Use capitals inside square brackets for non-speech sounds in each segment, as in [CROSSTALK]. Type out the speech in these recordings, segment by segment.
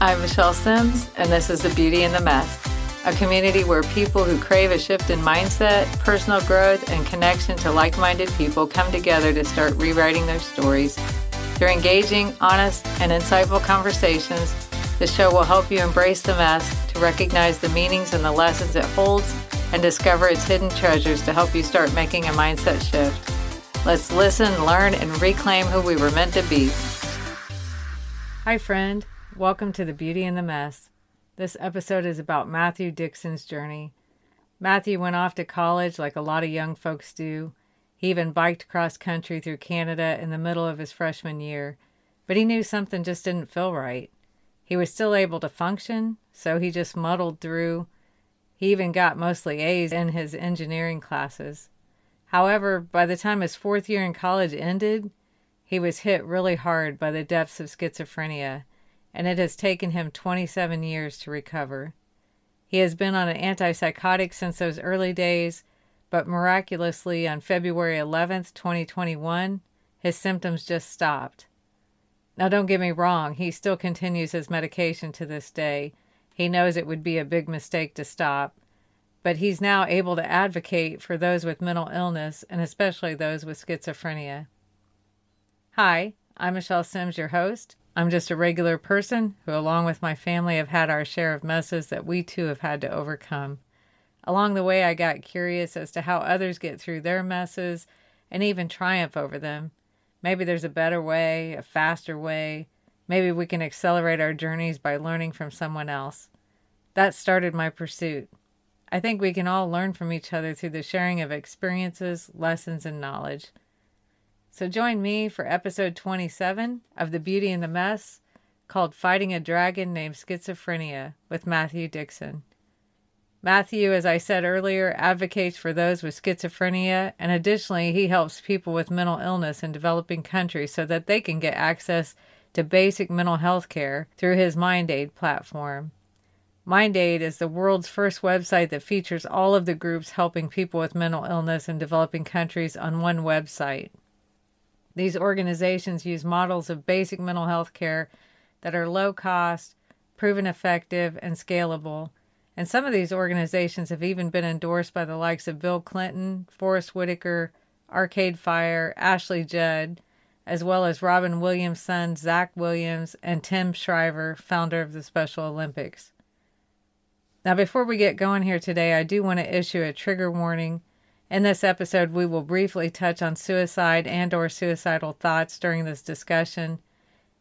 I'm Michelle Sims, and this is The Beauty in the Mess, a community where people who crave a shift in mindset, personal growth, and connection to like minded people come together to start rewriting their stories. Through engaging, honest, and insightful conversations, the show will help you embrace the mess, to recognize the meanings and the lessons it holds, and discover its hidden treasures to help you start making a mindset shift. Let's listen, learn, and reclaim who we were meant to be. Hi, friend. Welcome to The Beauty in the Mess. This episode is about Matthew Dickson's journey. Matthew went off to college like a lot of young folks do. He even biked cross country through Canada in the middle of his freshman year, but he knew something just didn't feel right. He was still able to function, so he just muddled through. He even got mostly A's in his engineering classes. However, by the time his fourth year in college ended, he was hit really hard by the depths of schizophrenia, and it has taken him 27 years to recover. He has been on an antipsychotic since those early days, but miraculously on February 11th, 2021, his symptoms just stopped. Now, don't get me wrong, he still continues his medication to this day. He knows it would be a big mistake to stop, but he's now able to advocate for those with mental illness and especially those with schizophrenia. Hi, I'm Michelle Sims, your host. I'm just a regular person who, along with my family, have had our share of messes that we too have had to overcome. Along the way, I got curious as to how others get through their messes and even triumph over them. Maybe there's a better way, a faster way. Maybe we can accelerate our journeys by learning from someone else. That started my pursuit. I think we can all learn from each other through the sharing of experiences, lessons, and knowledge. So join me for episode 27 of The Beauty in the Mess called Fighting a Dragon Named Schizophrenia with Matthew Dickson. Matthew, as I said earlier, advocates for those with schizophrenia, and additionally, he helps people with mental illness in developing countries so that they can get access to basic mental health care through his MindAid platform. MindAid is the world's first website that features all of the groups helping people with mental illness in developing countries on one website. These organizations use models of basic mental health care that are low cost, proven effective, and scalable. And some of these organizations have even been endorsed by the likes of Bill Clinton, Forest Whitaker, Arcade Fire, Ashley Judd, as well as Robin Williams' son, Zak Williams, and Tim Shriver, founder of the Special Olympics. Now, before we get going here today, I do want to issue a trigger warning. In this episode, we will briefly touch on suicide and or suicidal thoughts during this discussion.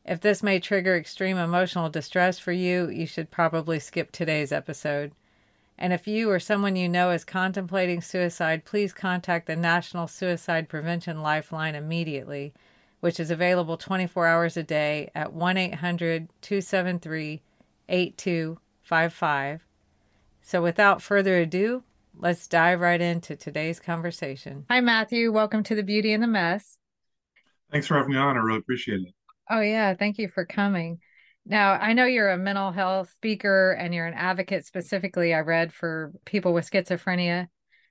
If this may trigger extreme emotional distress for you, you should probably skip today's episode. And if you or someone you know is contemplating suicide, please contact the National Suicide Prevention Lifeline immediately, which is available 24 hours a day at 1 800 273 8255 so, without further ado, let's dive right into today's conversation. Hi, Matthew. Welcome to the Beauty in the Mess. Thanks for having me on. I really appreciate it. Oh, yeah. Thank you for coming. Now, I know you're a mental health speaker and you're an advocate specifically, I read, for people with schizophrenia,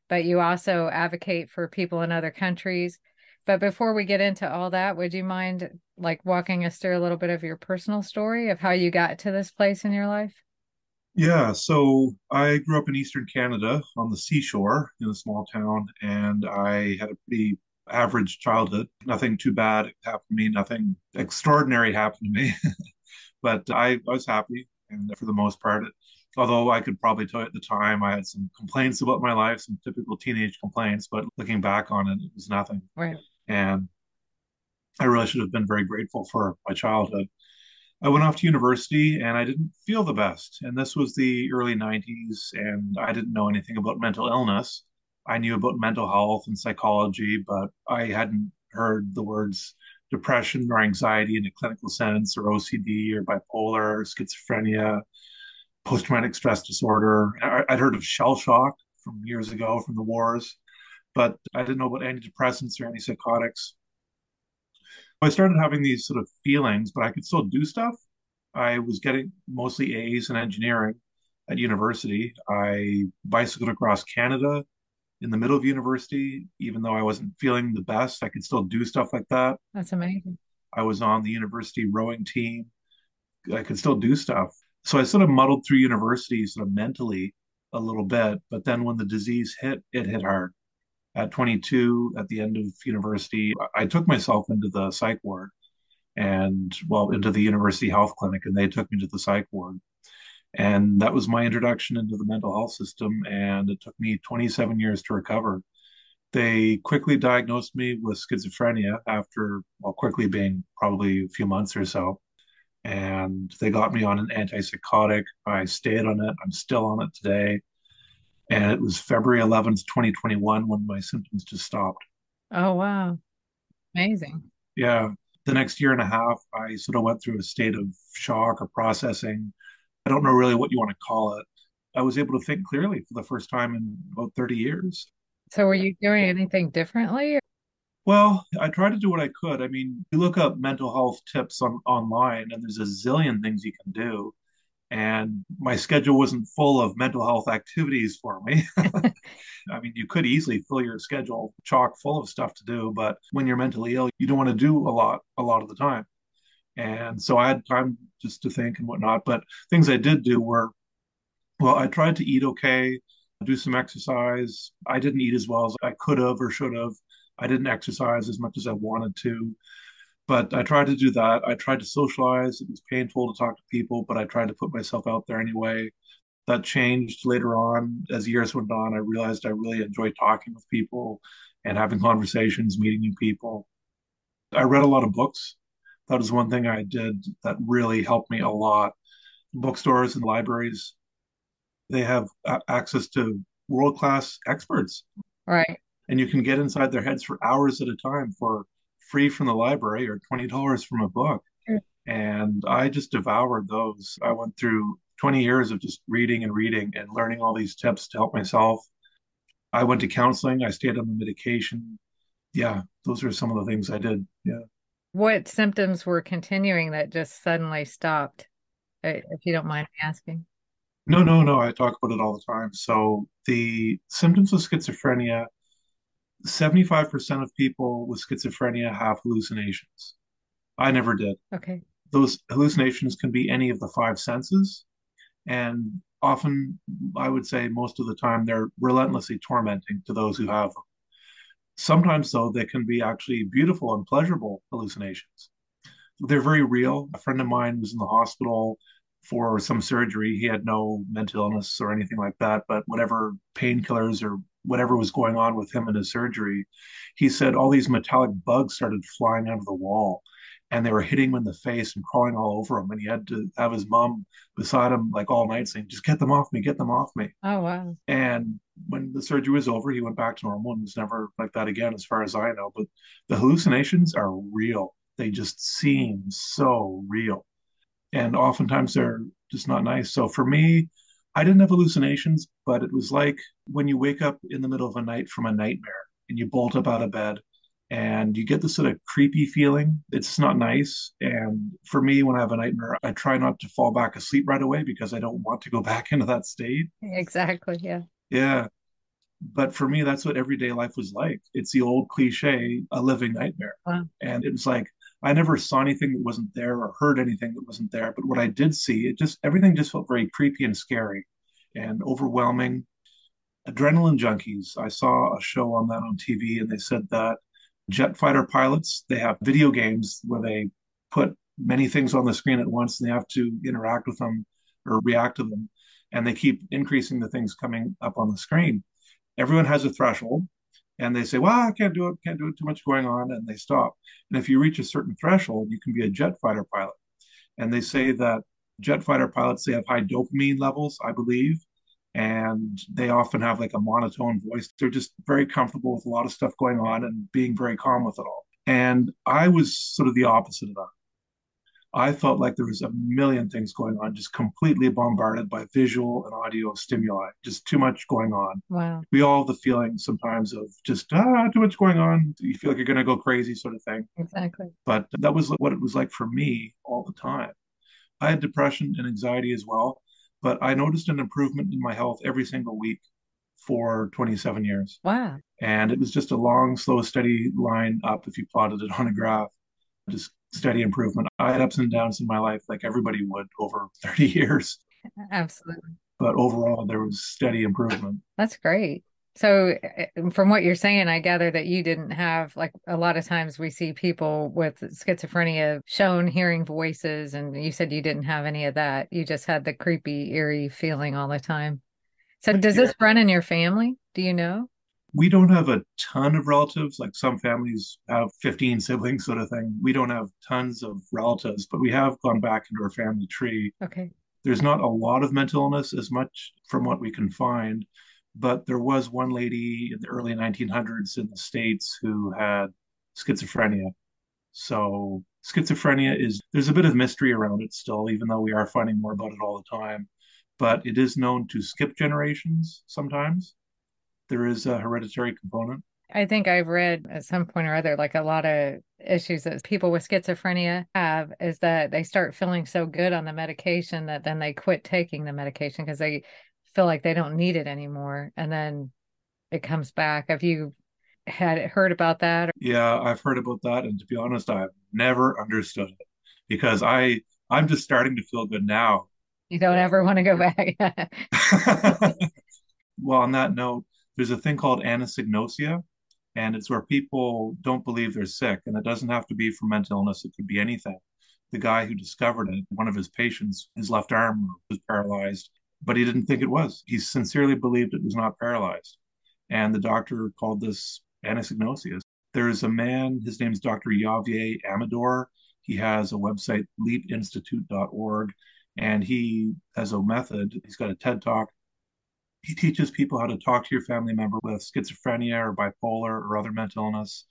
but you also advocate for people in other countries. But before we get into all that, would you mind like walking us through a little bit of your personal story of how you got to this place in your life? Yeah, so I grew up in Eastern Canada on the seashore in a small town, and I had a pretty average childhood. Nothing too bad happened to me, nothing extraordinary happened to me, [LAUGHS] but I, I was happy, and for the most part, although I could probably tell you at the time I had some complaints about my life, some typical teenage complaints, but looking back on it, it was nothing. Right. And I really should have been very grateful for my childhood. I went off to university and I didn't feel the best. And this was the early 90s, and I didn't know anything about mental illness. I knew about mental health and psychology, but I hadn't heard the words depression or anxiety in a clinical sense, or OCD, or bipolar, or schizophrenia, post traumatic stress disorder. I'd heard of shell shock from years ago from the wars, but I didn't know about antidepressants or antipsychotics. I started having these sort of feelings, but I could still do stuff. I was getting mostly A's in engineering at university. I bicycled across Canada in the middle of university, even though I wasn't feeling the best. I could still do stuff like that. That's amazing. I was on the university rowing team, I could still do stuff. So I sort of muddled through university sort of mentally a little bit, but then when the disease hit, it hit hard. At 22, at the end of university, I took myself into the psych ward and well into the university health clinic and they took me to the psych ward. And that was my introduction into the mental health system and it took me 27 years to recover. They quickly diagnosed me with schizophrenia after well quickly being probably a few months or so. And they got me on an antipsychotic. I stayed on it. I'm still on it today and it was february 11th 2021 when my symptoms just stopped Oh, wow. Amazing. yeah the next year and a half i sort of went through a state of shock or processing I don't know really what you want to call it. I was able to think clearly for the first time in about 30 years. So were you doing anything differently? Well, I tried to do what I could. I mean, you look up mental health tips on online and there's a zillion things you can do. And my schedule wasn't full of mental health activities for me. [LAUGHS] [LAUGHS] I mean, you could easily fill your schedule chock full of stuff to do, but when you're mentally ill, you don't want to do a lot a lot of the time. And so I had time just to think and whatnot. But things I did do were Well, I tried to eat okay, do some exercise. I didn't eat as well as I could have or should have. I didn't exercise as much as I wanted to, but I tried to do that. I tried to socialize. It was painful to talk to people, but I tried to put myself out there anyway. That changed later on. As years went on, I realized I really enjoyed talking with people and having conversations, meeting new people. I read a lot of books. That was one thing I did that really helped me a lot. Bookstores and libraries they have access to world class experts Right. and you can get inside their heads for hours at a time for free from the library or $20 from a book. Sure. and i just devoured those. I went through 20 years of just reading and reading and learning all these tips to help myself. I went to counseling. I stayed on the medication. Yeah those are some of the things i did. Yeah. What symptoms were continuing that just suddenly stopped, if you don't mind me asking? no no no. I talk about it all the time. So the symptoms of schizophrenia 75% of people with schizophrenia have hallucinations. I never did. Okay. Those hallucinations can be any of the five senses, and often, I would say most of the time, they're relentlessly tormenting to those who have them. Sometimes, though, they can be actually beautiful and pleasurable hallucinations. They're very real. A friend of mine was in the hospital for some surgery. He had no mental illness or anything like that, but whatever painkillers or whatever was going on with him in his surgery, he said all these metallic bugs started flying out of the wall and they were hitting him in the face and crawling all over him. And he had to have his mom beside him like all night saying, just get them off me, get them off me. Oh, wow. And when the surgery was over, he went back to normal and was never like that again, as far as I know. But the hallucinations are real. They just seem so real. And oftentimes they're just not nice. So for me, I didn't have hallucinations, but it was like when you wake up in the middle of a night from a nightmare and you bolt up out of bed and you get this sort of creepy feeling. It's not nice. And for me, when I have a nightmare, I try not to fall back asleep right away because I don't want to go [LAUGHS] back into that state. Exactly. Yeah. Yeah. But for me, that's what everyday life was like. It's the old cliche, a living nightmare. Wow. And it was like, I never saw anything that wasn't there or heard anything that wasn't there. But what I did see, it just, everything just felt very creepy and scary and overwhelming. Adrenaline junkies, I saw a show on that on TV and they said that jet fighter pilots, they have video games where they put many things on the screen at once and they have to interact with them or react to them. And they keep increasing the things coming up on the screen everyone has a threshold and they say, well, I can't do it, can't do it, too much going on, and they stop. And if you reach a certain threshold, you can be a jet fighter pilot. And they say that jet fighter pilots, they have high dopamine levels, I believe, and they often have like a monotone voice. They're just very comfortable with a lot of stuff going on and being very calm with it all. And I was sort of the opposite of that. I felt like there was a million things going on, just completely bombarded by visual and audio stimuli, just too much going on. Wow. We all have the feeling sometimes of just, ah, too much going on. You feel like you're going to go crazy, sort of thing. Exactly. But that was what it was like for me all the time. I had depression and anxiety as well, but I noticed an improvement in my health every single week for 27 years. Wow. And it was just a long, slow, steady line up if you plotted it on a graph just steady improvement. I had ups and downs in my life like everybody would over [LAUGHS] 30 years. Absolutely. But overall, there was steady improvement. That's great. So, eh, from what you're saying, I gather that you didn't have like a lot of times we see people with schizophrenia shown hearing voices, and you said you didn't have any of that. You just had the creepy, eerie feeling all the time. So, does this run in your family? Do you know? We don't have a ton of relatives. Like some families have 15 siblings, sort of thing. We don't have tons of relatives, but we have gone back into our family tree. Okay. There's not a lot of mental illness as much from what we can find but there was one lady in the early 1900s in the States who had schizophrenia. So, schizophrenia is, there's a bit of mystery around it still, even though we are finding more about it all the time. But it is known to skip generations sometimes. There is a hereditary component. I think I've read at some point or other, like a lot of issues that people with schizophrenia have is that they start feeling so good on the medication that then they quit taking the medication because they feel like they don't need it anymore and then it comes back. Have you had heard about that? Yeah i've heard about that and to be honest i've never understood it because i i'm just starting to feel good now. You don't ever want to go back. [LAUGHS] [LAUGHS] Well on that note there's a thing called anosognosia and it's where people don't believe they're sick and it doesn't have to be for mental illness it could be anything the guy who discovered it one of his patients his left arm was paralyzed but he didn't think it was. He sincerely believed it was not paralyzed. And the doctor called this anosognosia. There's a man, his name is Dr. Javier Amador. He has a website, leapinstitute.org, and he has a method. He's got a TED talk. He teaches people how to talk to your family member with schizophrenia or bipolar or other mental illness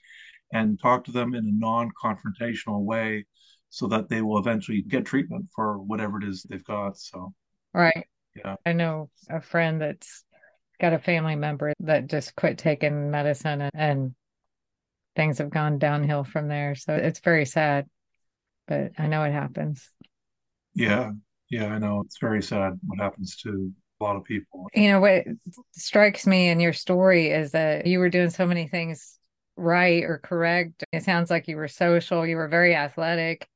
and talk to them in a non confrontational way so that they will eventually get treatment for whatever it is they've got. So, right. Yeah. I know a friend that's got a family member that just quit taking medicine and, and things have gone downhill from there. So it's very sad, but I know it happens. Yeah. Yeah, I know. It's very sad what happens to a lot of people. You know, what strikes me in your story is that you were doing so many things right or correct. It sounds like you were social, you were very athletic.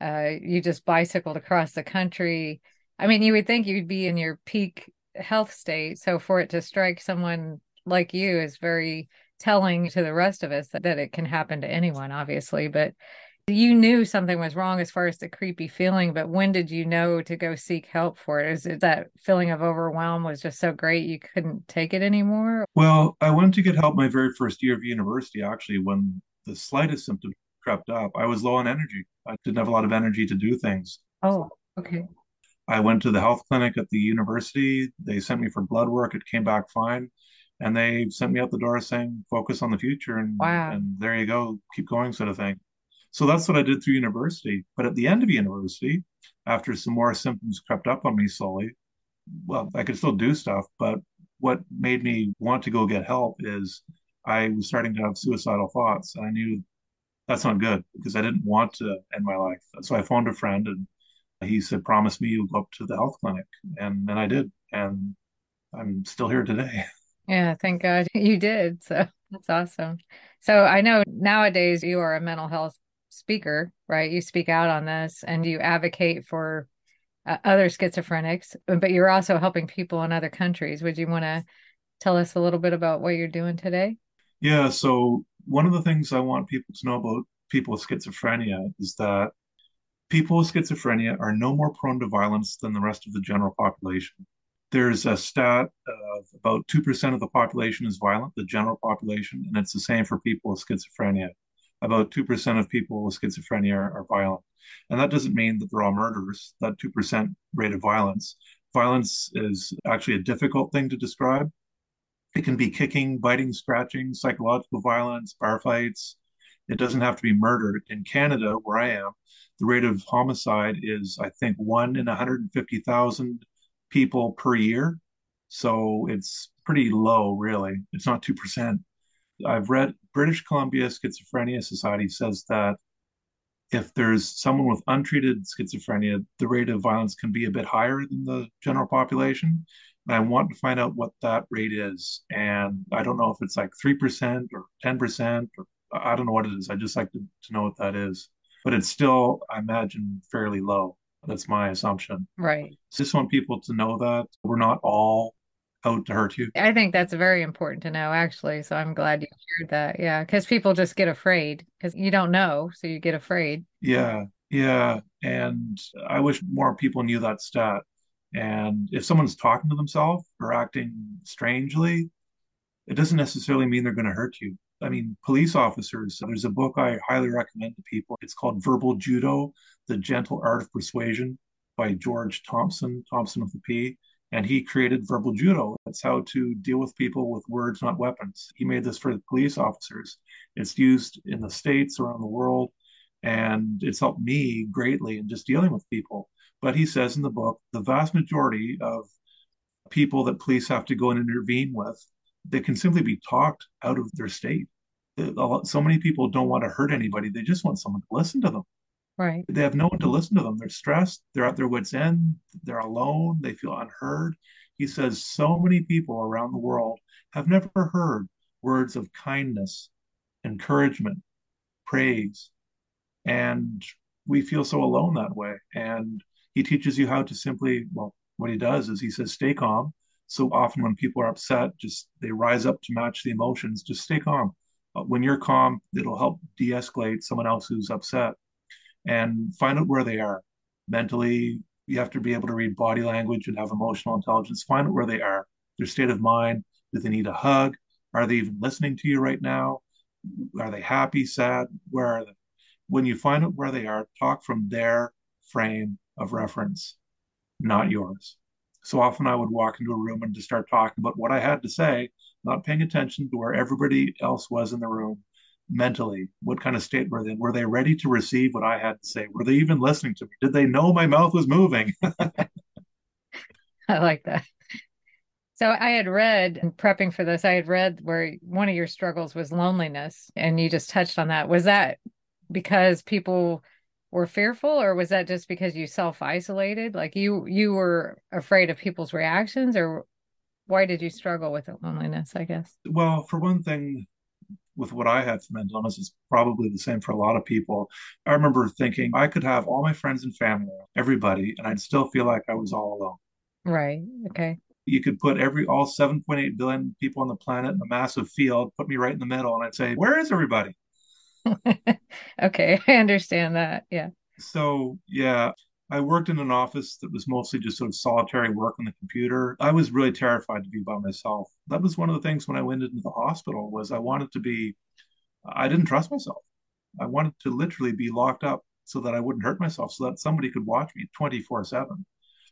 Uh, you just bicycled across the country I mean, you would think you'd be in your peak health state. So for it to strike someone like you is very telling to the rest of us that, that it can happen to anyone, obviously. But you knew something was wrong as far as the creepy feeling, but when did you know to go seek help for it? Is it that feeling of overwhelm was just so great you couldn't take it anymore? Well, I went to get help my very first year of university, actually, when the slightest symptom crept up. I was low on energy. I didn't have a lot of energy to do things. Oh, okay. I went to the health clinic at the university. They sent me for blood work. It came back fine. And they sent me out the door saying, focus on the future. And, wow. and there you go, keep going, sort of thing. So that's what I did through university. But at the end of university, after some more symptoms crept up on me slowly, well, I could still do stuff. But what made me want to go get help is I was starting to have suicidal thoughts. And I knew that's not good because I didn't want to end my life. So I phoned a friend and he said, promise me you'll go up to the health clinic. And then I did. And I'm still here today. [LAUGHS] Yeah, thank God [LAUGHS] you did. So that's awesome. So I know nowadays you are a mental health speaker, right? You speak out on this and you advocate for uh, other schizophrenics, but you're also helping people in other countries. Would you want to tell us a little bit about what you're doing today? Yeah. So, one of the things I want people to know about people with schizophrenia is that people with schizophrenia are no more prone to violence than the rest of the general population. There's a stat of about 2% of the population is violent, the general population, and it's the same for people with schizophrenia. About 2% of people with schizophrenia are, are violent. And that doesn't mean that they're all murderers, that 2% rate of violence. Violence is actually a difficult thing to describe. It can be kicking, biting, scratching, psychological violence, bar fights. It doesn't have to be murder. In Canada, where I am, the rate of homicide is, I think, one in 150,000 people per year. So it's pretty low, really. It's not 2%. I've read British Columbia Schizophrenia Society says that if there's someone with untreated schizophrenia, the rate of violence can be a bit higher than the general population. And I want to find out what that rate is. And I don't know if it's like 3% or 10% or I don't know what it is. I just like to, to know what that is. but it's still, I imagine, fairly low. That's my assumption. Right. I just want people to know that we're not all out to hurt you. I think that's very important to know, actually. So I'm glad you shared that. Yeah. Because people just get afraid because you don't know. So you get afraid. Yeah. Yeah. And I wish more people knew that stat. And if someone's talking to themselves or acting strangely, it doesn't necessarily mean they're going to hurt you. I mean, police officers, there's a book I highly recommend to people. It's called Verbal Judo The Gentle Art of Persuasion by George Thompson, Thompson with a P. And he created verbal judo. It's how to deal with people with words, not weapons. He made this for the police officers. It's used in the States, around the world, and it's helped me greatly in just dealing with people. But he says in the book, the vast majority of people that police have to go and intervene with they can simply be talked out of their state. So many people don't want to hurt anybody. They just want someone to listen to them. Right. They have no one to listen to them. They're stressed. They're at their wits' end. They're alone. They feel unheard. He says so many people around the world have never heard words of kindness, encouragement, praise. And we feel so alone that way. And he teaches you how to simply, well, what he does is he says, stay calm, so often when people are upset, just they rise up to match the emotions. Just stay calm. Uh, when you're calm, it'll help de-escalate someone else who's upset and find out where they are mentally. You have to be able to read body language and have emotional intelligence. Find out where they are, their state of mind. Do they need a hug? Are they even listening to you right now? Are they happy, sad? Where are they? When you find out where they are, talk from their frame of reference, not yours. So often I would walk into a room and just start talking about what I had to say, not paying attention to where everybody else was in the room mentally. What kind of state were they in? Were they ready to receive what I had to say? Were they even listening to me? Did they know my mouth was moving? [LAUGHS] [LAUGHS] I like that. So I had read, prepping for this, I had read where one of your struggles was loneliness, and you just touched on that. Was that because people were fearful or was that just because you self-isolated like you you were afraid of people's reactions or why did you struggle with loneliness i guess well for one thing with what i had for mental illness is probably the same for a lot of people i remember thinking i could have all my friends and family everybody and i'd still feel like i was all alone right okay you could put every all 7.8 billion people on the planet in a massive field put me right in the middle and i'd say where is everybody [LAUGHS] okay, I understand that. Yeah. So, yeah, I worked in an office that was mostly just sort of solitary work on the computer. I was really terrified to be by myself. That was one of the things when I went into the hospital was I wanted to be I didn't trust myself. I wanted to literally be locked up so that I wouldn't hurt myself, so that somebody could watch me 24 7.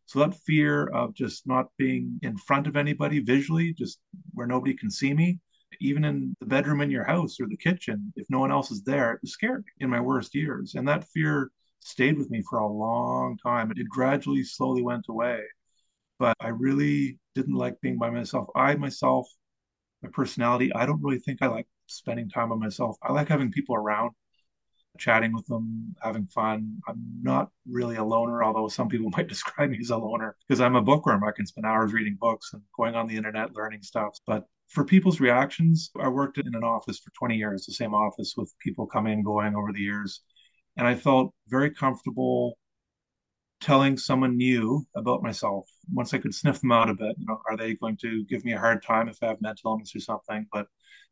So that fear of just not being in front of anybody visually, just where nobody can see me, even in the bedroom in your house or the kitchen, if no one else is there, it was scary in my worst years. And that fear stayed with me for a long time. It gradually, slowly went away. But I really didn't like being by myself. I myself, my personality, I don't really think I like spending time by myself. I like having people around, chatting with them, having fun. I'm not really a loner, although some people [LAUGHS] might describe me as a loner because I'm a bookworm. I can spend hours reading books and going on the internet learning stuff. But for people's reactions, I worked in an office for 20 years, the same office with people coming and going over the years. And I felt very comfortable telling someone new about myself once I could sniff them out a bit. You know, are they going to give me a hard time if I have mental illness or something? But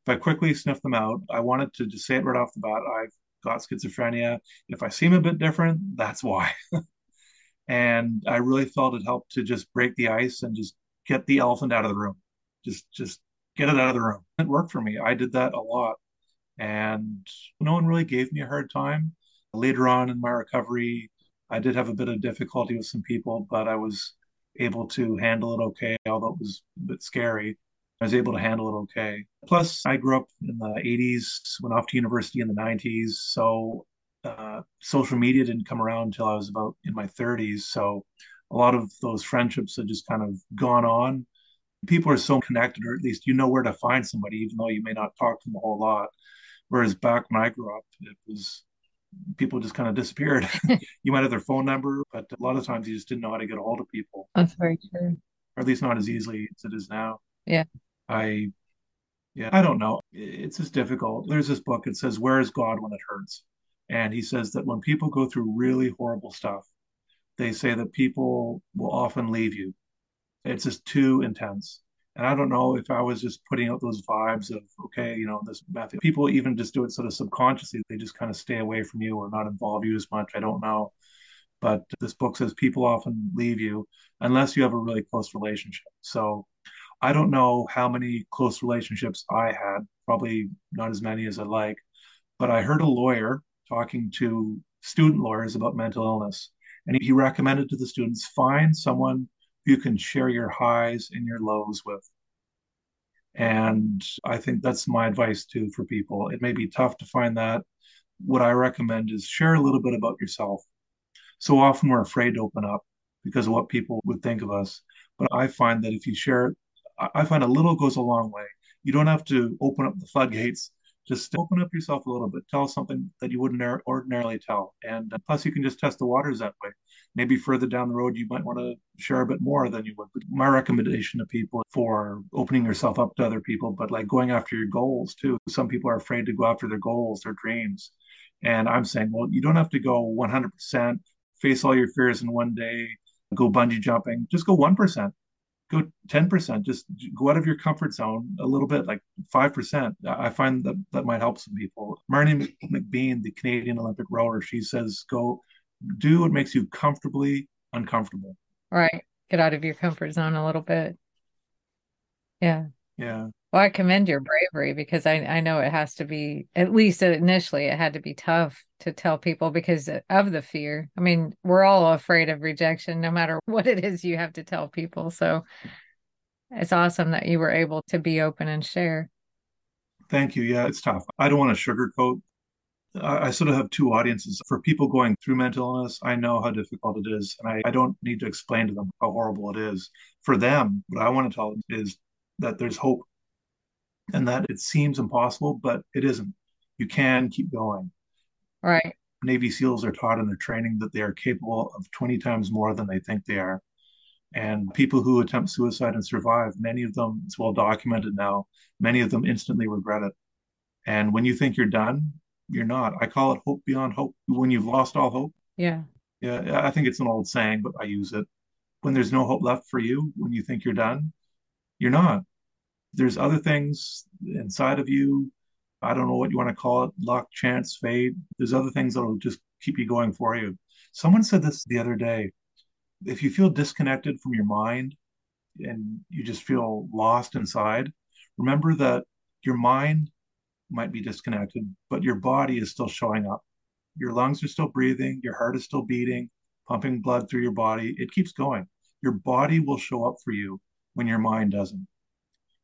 if I quickly sniff them out, I wanted to just say it right off the bat. I've got schizophrenia. If I seem a bit different, that's why. [LAUGHS] and I really felt it helped to just break the ice and just get the elephant out of the room. Just just get it out of the room. It worked for me. I did that a lot. And no one really gave me a hard time. Later on in my recovery, I did have a bit of difficulty with some people, but I was able to handle it okay, although it was a bit scary. I was able to handle it okay. Plus, I grew up in the 80s, went off to university in the 90s. So, uh, social media didn't come around until I was about in my 30s. So, a lot of those friendships had just kind of gone on people are so connected, or at least you know where to find somebody, even though you may not talk to them a whole lot. Whereas back when I grew up, it was people just kind of disappeared. [LAUGHS] you might have their phone number, but a lot of times you just didn't know how to get a hold of people. That's very true. Or at least not as easily as it is now. Yeah. I, yeah, I don't know. It's just difficult. There's this book. It says, "Where is God when it hurts?" And he says that when people go through really horrible stuff, they say that people will often leave you. It's just too intense. And I don't know if I was just putting out those vibes of, okay, you know, this method. People even just do it sort of subconsciously. They just kind of stay away from you or not involve you as much. I don't know. But this book says people often leave you unless you have a really close relationship. So I don't know how many close relationships I had, probably not as many as I like. But I heard a lawyer talking to student lawyers about mental illness. And he recommended to the students find someone you can share your highs and your lows with. And I think that's my advice too for people. It may be tough to find that. What I recommend is share a little bit about yourself. So often we're afraid to open up because of what people would think of us. But I find that if you share, I find a little goes a long way. You don't have to open up the floodgates just open up yourself a little bit. Tell something that you wouldn't ordinarily tell. And uh, plus, you can just test the waters that way. Maybe further down the road, you might want to share a bit more than you would. But my recommendation to people for opening yourself up to other people, but like going after your goals too. Some people are afraid to go after their goals, their dreams. And I'm saying, well, you don't have to go 100%, face all your fears in one day, go bungee jumping. Just go 1% go 10% just go out of your comfort zone a little bit like 5% i find that that might help some people. Marnie mcbean the canadian olympic rower she says go do what makes you comfortably uncomfortable. Right. Get out of your comfort zone a little bit. Yeah. Yeah well, I commend your bravery because I, I know it has to be, at least initially, it had to be tough to tell people because of the fear. I mean, we're all afraid of rejection, no matter [LAUGHS] what it is you have to tell people. So it's awesome that you were able to be open and share. Thank you. Yeah, it's tough. I don't want to sugarcoat. I, I sort of have two audiences. For people going through mental illness, I know how difficult it is, and I, I don't need to explain to them how horrible it is. For them, what I want to tell them is that there's hope and that it seems impossible, but it isn't. You can keep going. Right. Navy SEALs are taught in their training that they are capable of 20 times more than they think they are. And people who attempt suicide and survive, many of them, it's well documented now, many of them instantly regret it. And when you think you're done, you're not. I call it hope beyond hope. When you've lost all hope. Yeah. Yeah. I think it's an old saying, but I use it. When there's no hope left for you, when you think you're done, you're not there's other things inside of you. I don't know what you want to call it, luck, chance, fate. There's other things that'll just keep you going for you. Someone said this the other day. If you feel disconnected from your mind and you just feel lost inside, remember that your mind might be disconnected, but your body is still showing up. Your lungs are still breathing, your heart is still beating, pumping blood through your body. It keeps going. Your body will show up for you when your mind doesn't.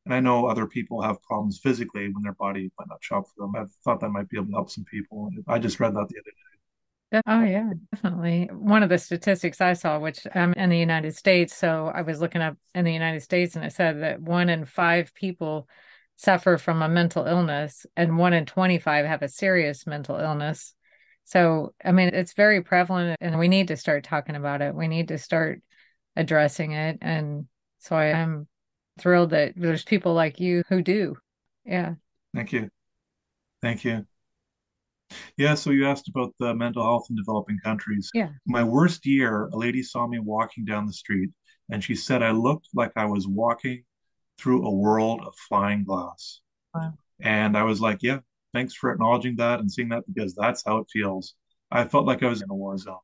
And I know other people have problems physically when their body might not shop for them. I thought that might be able to help some people. I just read that the other day. Oh, yeah, definitely. One of the statistics I saw, which I'm in the United States, so I was looking up in the United States and it said that one in five people suffer from a mental illness and one in 25 have a serious mental illness. So, I mean, it's very prevalent and we need to start talking about it. We need to start addressing it. And so I am thrilled that there's people like you who do. Yeah. Thank you. Thank you. Yeah, so you asked about the mental health in developing countries. Yeah. My worst year, a lady saw me walking down the street and she said I looked like I was walking through a world of flying glass. Wow. And I was like, yeah, thanks for acknowledging that and seeing that because that's how it feels. I felt like I was in a war zone.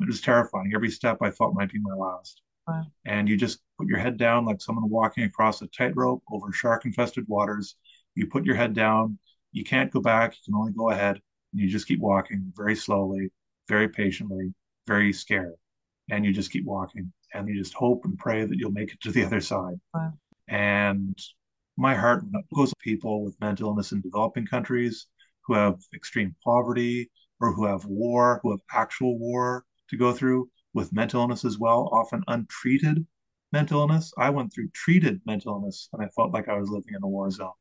It was terrifying. Every step I felt might be my last. Wow. And you just put your head down like someone walking across a tightrope over shark infested waters. You put your head down. You can't go back. You can only go ahead. And you just keep walking very slowly, very patiently, very scared. And you just keep walking. And you just hope and pray that you'll make it to the [LAUGHS] other side. Wow. And my heart goes to people with mental illness in developing countries who have extreme poverty or who have war, who have actual war to go through with mental illness as well, often untreated mental illness. I went through treated mental illness and I felt like I was living in a war zone.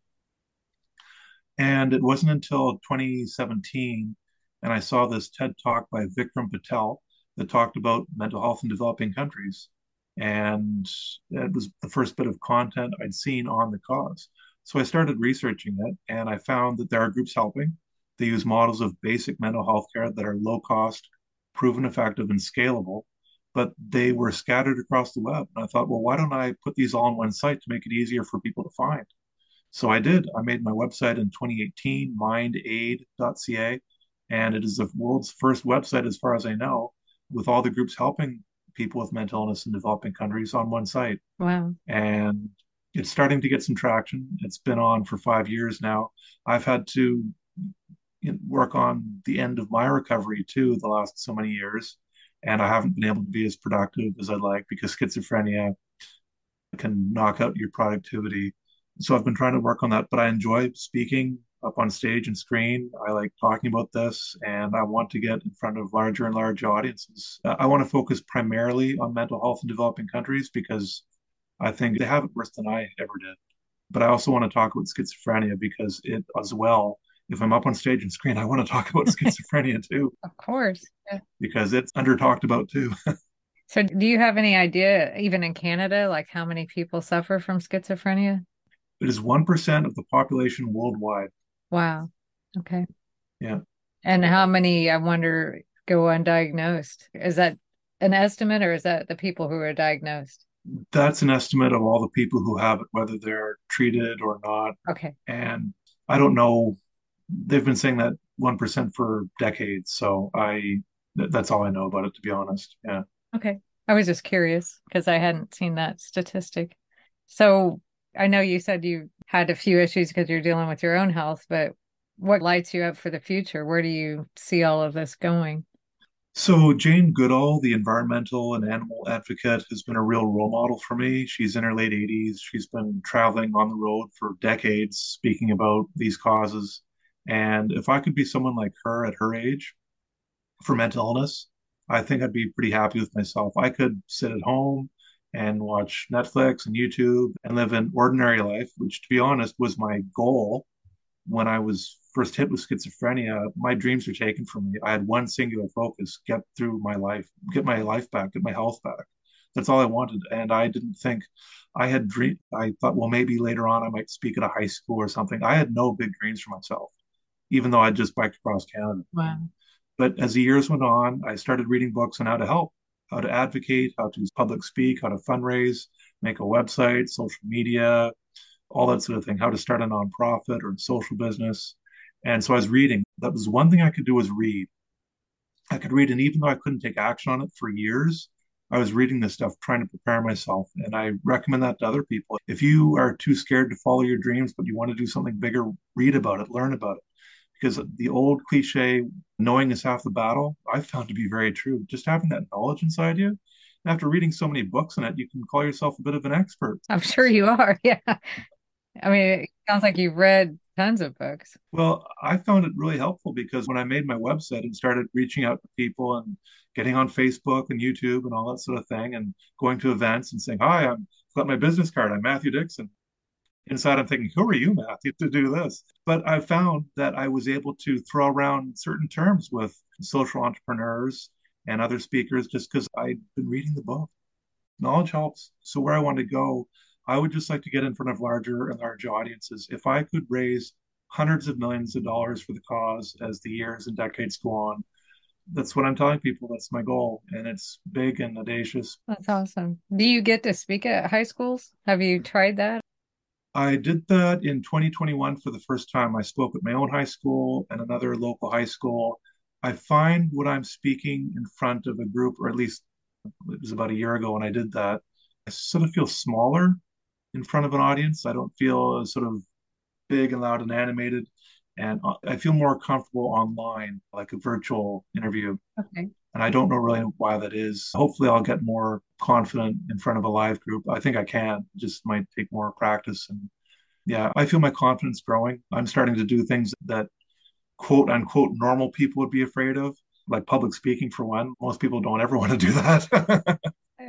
And it wasn't until 2017 and I saw this TED talk by Vikram Patel that talked about mental health in developing countries. And it was the first bit of content I'd seen on the cause. So I started researching it and I found that there are groups helping. They use models of basic mental health care that are low cost, proven effective, and scalable, but they were scattered across the web. And I thought, well, why don't I put these all on one site to make it easier for people to find? So I did. I made my website in 2018, mindaid.ca, and it is the world's first website, as far as I know, with all the groups helping people with mental illness in developing countries on one site. Wow. And it's starting to get some traction. It's been on for five years now. I've had to work on the end of my recovery too the last so many years and i haven't been able to be as productive as i'd like because schizophrenia can knock out your productivity. So i've been trying to work on that but i enjoy speaking up on stage and screen. I like talking about this and i want to get in front of larger and larger audiences. Uh, I want to focus primarily on mental health in developing countries because i think they have it worse than i ever did. But i also want to talk about schizophrenia because it as well if I'm up on stage and screen, I want to talk about [LAUGHS] schizophrenia too. Of course. Yeah. Because it's under talked about too. [LAUGHS] so, do you have any idea, even in Canada, like how many people suffer from schizophrenia? It is 1% of the population worldwide. Wow. Okay. Yeah. And how many, I wonder, go undiagnosed? Is that an estimate or is that the people who are diagnosed? That's an estimate of all the people who have it, whether they're treated or not. Okay. And I don't know they've been saying that 1% for decades. So I, that's all I know about it, to be honest. Yeah. Okay. I was just curious because I hadn't seen that statistic. So I know you said you had a few issues because you're dealing with your own health, but what lights you up for the future? Where do you see all of this going? So, Jane Goodall, the environmental and animal advocate, has been a real role model for me. She's in her late 80s. She's been traveling on the road for decades speaking about these causes. And if I could be someone like her at her age for mental illness, I think I'd be pretty happy with myself. I could sit at home and watch Netflix and YouTube and live an ordinary life, which, to be honest, was my goal when I was first hit with schizophrenia. My dreams were taken from me. I had one singular focus get through my life, get my life back, get my health back. That's all I wanted. And I didn't think I had dream. I thought, well, maybe later on I might speak at a high school or something. I had no big dreams for myself even though I just biked across Canada. Wow. But as the years went on, I started reading books on how to help, how to advocate, how to public speak, how to fundraise, make a website, social media, all that sort of thing, how to start a nonprofit or a social business. And so I was reading. That was one thing I could do was read. I could read, and even though I couldn't take action on it for years, I was reading this stuff, trying to prepare myself. And I recommend that to other people. If you are too scared to follow your dreams, but you want to do something bigger, read about it, learn about it because the old cliche, knowing is half the battle, I found to be very true. Just having that knowledge inside you. And after reading so many books on it, you can call yourself a bit of an expert. I'm sure you are. [LAUGHS] Yeah. I mean, it sounds like you've read tons of books. Well, I found it really helpful because when I made my website and started reaching out to people and getting on Facebook and YouTube and all that sort of thing and going to events and saying, Hi, I'm I've got my business card. I'm Matthew Dickson inside i'm thinking who are you matthew to do this? But i found that i was able to throw around certain terms with social entrepreneurs and other speakers just because i'd been reading the book. Knowledge helps. So where i want to go i would just like to get in front of larger and larger audiences. If i could raise hundreds of millions of dollars for the cause as the years and decades go on that's what i'm telling people. That's my goal. And it's big and audacious. That's awesome. Do you get to speak at high schools? Have you tried that I did that in 2021 for the first time. I spoke at my own high school and another local high school. I find when I'm speaking in front of a group, or at least it was about a year ago when I did that, I sort of feel smaller in front of an audience. I don't feel sort of big and loud and animated. And uh, I feel more comfortable online, like a virtual interview. Okay. And I don't know really why that is. Hopefully, I'll get more confident in front of a live group. I think I can, it just might take more practice. And yeah, I feel my confidence growing. I'm starting to do things that quote unquote normal people would be afraid of, like public speaking, for one. Most people don't ever [LAUGHS] want to do that.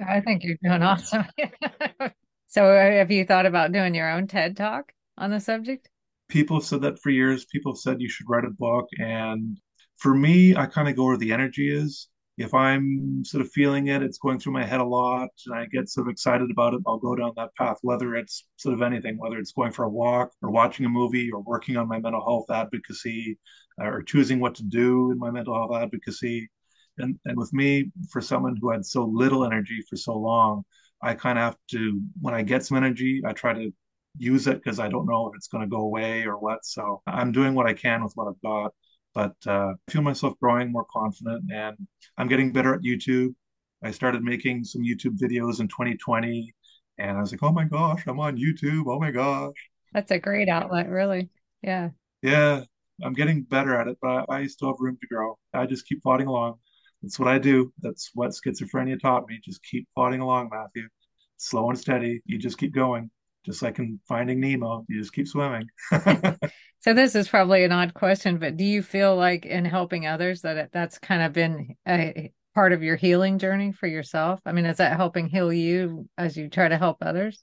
I think you're doing awesome. [LAUGHS] so, uh, have you thought about doing your own TED talk on the subject? People have said that for years. People have said you should write a book. And for me, I kind of go where the energy is. if I'm sort of feeling it, it's going through my head a lot, and I get sort of excited about it, I'll go down that path, whether it's sort of anything, whether it's going for a walk or watching a movie or working on my mental health advocacy uh, or choosing what to do in my mental health advocacy. And, and with me, for someone who had so little energy for so long, I kind of have to, when I get some energy, I try to use it because I don't know if it's going to go away or what. So I'm doing what I can with what I've got but uh, I feel myself growing more confident and I'm getting better at YouTube. I started making some YouTube videos in 2020 and I was like, oh my gosh, I'm on YouTube. Oh my gosh. That's a great outlet, really. Yeah. Yeah, I'm getting better at it, but I, I still have room to grow. I just keep plodding along. That's what I do. That's what schizophrenia taught me. Just keep plodding along, Matthew. Slow and steady. You just keep going. Just like in Finding Nemo, you just keep swimming. [LAUGHS] So this is probably an odd question, but do you feel like in helping others that it, that's kind of been a part of your healing journey for yourself? I mean, is that helping heal you as you try to help others?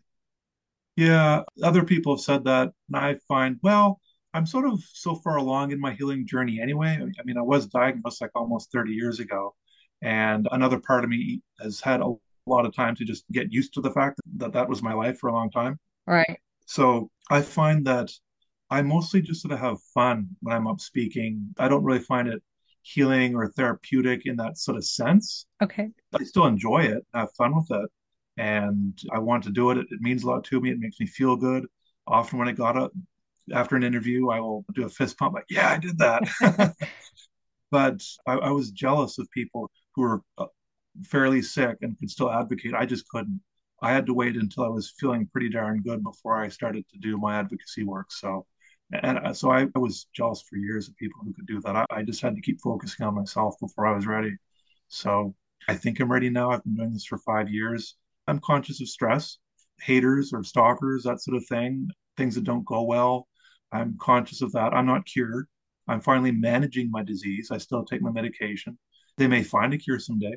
Yeah, other people have said that, and I find, well, I'm sort of so far along in my healing journey anyway. I mean, I was diagnosed like almost 30 years ago, and another part of me has had a lot of time to just get used to the fact that that was my life for a long time. Right. So I find that I mostly just sort of have fun when I'm up speaking. I don't really find it healing or therapeutic in that sort of sense. Okay. I still enjoy it, have fun with it, and I want to do it. It, it means a lot to me. It makes me feel good. Often when I got up after an interview, I will do a fist pump, like, yeah, I did that. [LAUGHS] but I, I, was jealous of people who were uh, fairly sick and could still advocate. I just couldn't. I had to wait until I was feeling pretty darn good before I started to do my advocacy work. So and uh, so I, was jealous for years of people who could do that. I, I, just had to keep focusing on myself before I was ready. So I think I'm ready now. I've been doing this for five years. I'm conscious of stress, haters or stalkers, that sort of thing, things that don't go well. I'm conscious of that. I'm not cured. I'm finally managing my disease. I still take my medication. They may find a cure someday.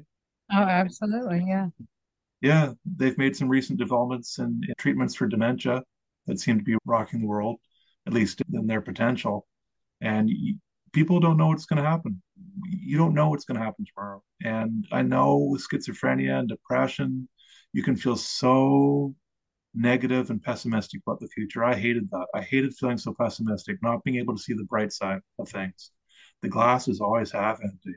Oh, absolutely. Yeah. Yeah. They've made some recent developments in, in treatments for dementia that seem to be rocking the world at least in their potential. And people don't know what's going to happen. You don't know what's going to happen tomorrow. And I know with schizophrenia and depression, you can feel so negative and pessimistic about the future. I hated that. I hated feeling so pessimistic, not being able to see the bright side of things. The glass is always half empty.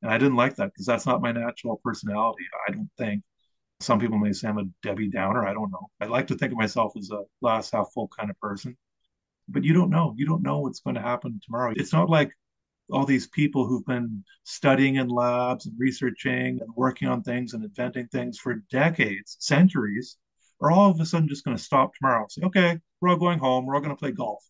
And I didn't like that because that's not my natural personality. I don't think. Some people may say I'm a Debbie Downer. I don't know. I like to think of myself as a glass half full kind of person but you don't know. You don't know what's going to happen tomorrow. It's not like all these people who've been studying in labs and researching and working on things and inventing things for decades, centuries, are all of a sudden just going to stop tomorrow and say, okay, we're all going home. We're all going to play golf.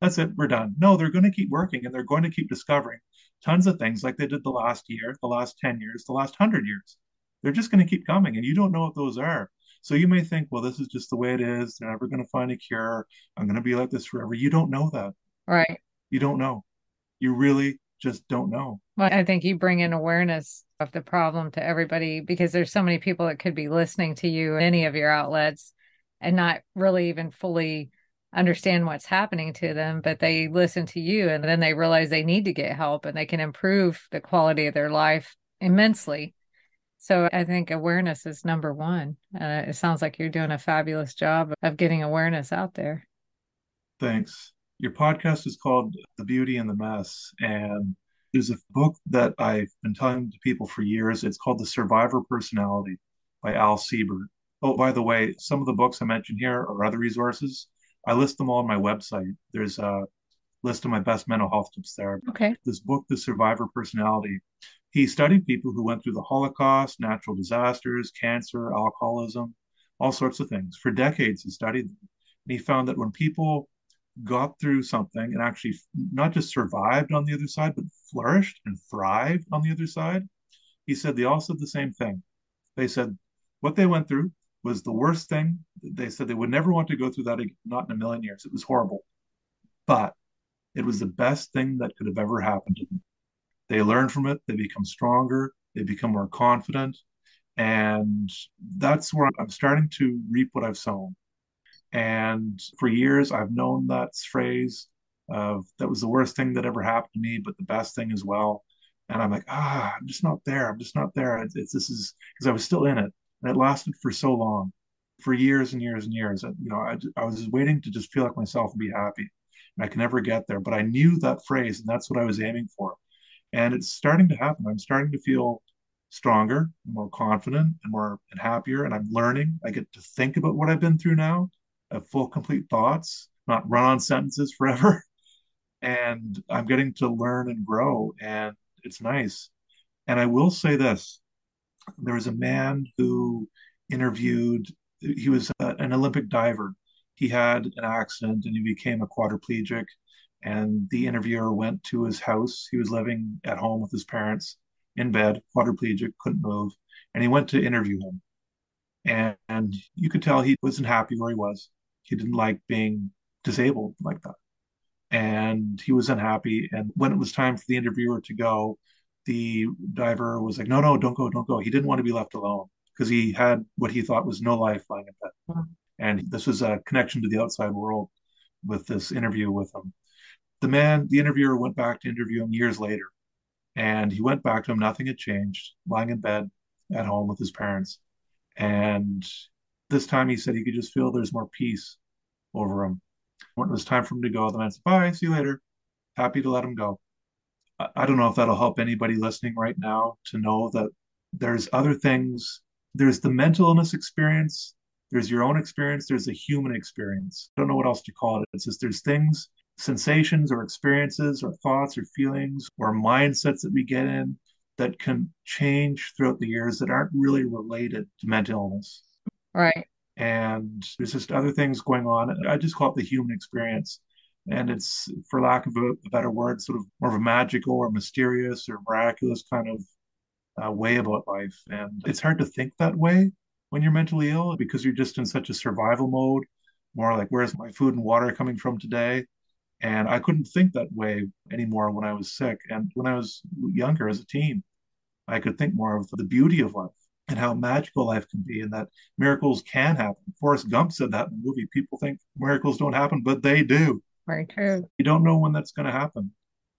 That's it. We're done. No, they're going to keep working and they're going to keep discovering tons of things like they did the last year, the last 10 years, the last 100 years. They're just going to keep coming and you don't know what those are. So you may think, well, this is just the way it is. They're never going to find a cure. I'm going to be like this forever. You don't know that. Right. You don't know. You really just don't know. Well, I think you bring in awareness of the problem to everybody because there's so many people that could be listening to you, in any of your outlets, and not really even fully understand what's happening to them, but they listen to you and then they realize they need to get help and they can improve the quality of their life immensely so I think awareness is number one. And it sounds like you're doing a fabulous job of getting awareness out there. Thanks. Your podcast is called The Beauty in the Mess. And there's a book that I've been telling to people for years. It's called The Survivor Personality by Al Siebert. Oh, by the way, some of the books I mentioned here are other resources. I list them all on my website. There's a list of my best mental health tips there. Okay. This book, The Survivor Personality, he studied people who went through the Holocaust, natural disasters, cancer, alcoholism, all sorts of things. For decades, he studied them. And he found that when people got through something and actually not just survived on the other side, but flourished and thrived on the other side, he said they all said the same thing. They said what they went through was the worst thing. They said they would never want to go through that again, not in a million years. It was horrible. But it was the best thing that could have ever happened to them. They learn from it, they become stronger, they become more confident. And that's where I'm starting to reap what I've sown. And for years, I've known that phrase of that was the worst thing that ever happened to me, but the best thing as well. And I'm like, ah, I'm just not there. I'm just not there. It's, it's this is because I was still in it, and it lasted for so long, for years and years and years. And, you know, I, I was waiting to just feel like myself and be happy, and I could never get there. But I knew that phrase, and that's what I was aiming for. And it's starting to happen. I'm starting to feel stronger, more confident, and more and happier. And I'm learning. I get to think about what I've been through now, have full, complete thoughts, not run on sentences [LAUGHS] forever. And I'm getting to learn and grow. And it's nice. And I will say this there was a man who interviewed, he was a, an Olympic diver. He had an accident and he became a quadriplegic. And the interviewer went to his house. He was living at home with his parents in bed, quadriplegic, couldn't move. And he went to interview him. And, and you could tell he wasn't happy where he was. He didn't like being disabled like that and he was unhappy. And when it was time for the interviewer to go, the diver was like, "No, no, don't go, don't go." He didn't want to be left alone because he had what he thought was no life lying in bed, and this was a connection to the outside world with this interview with him. The man, the interviewer, went back to interview him years later, and he went back to him. Nothing had changed, lying in bed at home with his parents, and this time he said he could just feel there's more peace over him when it was time for him to go, the man said, Bye, see you later. Happy to let him go. I, don't know if that'll help anybody listening right now to know that there's other things. There's the mental illness experience, there's your own experience, there's a human experience. I don't know what else to call it. It's just there's things, sensations or experiences or thoughts or feelings or mindsets that we get in that can change throughout the years that aren't really related to mental illness. Right and there's just other things going on. I just call it the human experience. And it's, for lack of a, a better word, sort of more of a magical or mysterious or miraculous kind of uh, way about life. And it's hard to think that way when you're mentally ill because you're just in such a survival mode, more like, where's my food and water coming from today? And I couldn't think that way anymore when I was sick. And when I was younger as a teen, I could think more of the beauty of life and how magical life can be and that miracles can happen. Forrest Gump said that in the movie. People think miracles don't happen, but they do. Very true. You don't know when that's going to happen.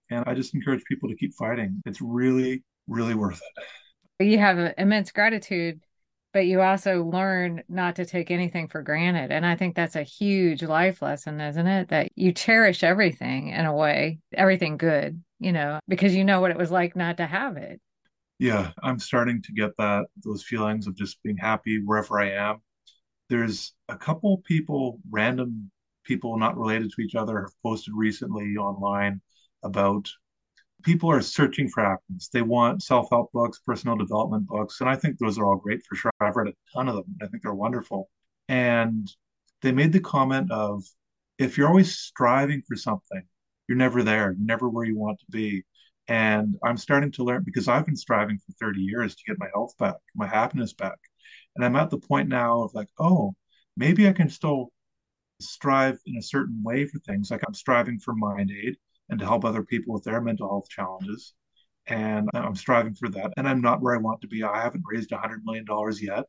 And I just encourage people to keep fighting. It's really, really worth it. You have immense gratitude, but you also learn not to take anything for granted. And I think that's a huge life lesson, isn't it? That you cherish everything in a way, everything good, you know, because you know what it was like not to have it yeah, I'm starting to get that those feelings of just being happy wherever I am. There's a couple people, random people not related to each other, have posted recently online about people are searching for happiness. They want self-help books, personal development books, and I think those are all great for sure. I've read a ton of them. I think they're wonderful. And they made the comment of if you're always striving for something, you're never there, you're never where you want to be. And I'm starting to learn because I've been striving for 30 years to get my health back, my happiness back. And I'm at the point now of like, oh, maybe I can still strive in a certain way for things. Like I'm striving for MindAid and to help other people with their mental health challenges. And I'm striving for that. And I'm not where I want to be. I haven't raised $100 million yet.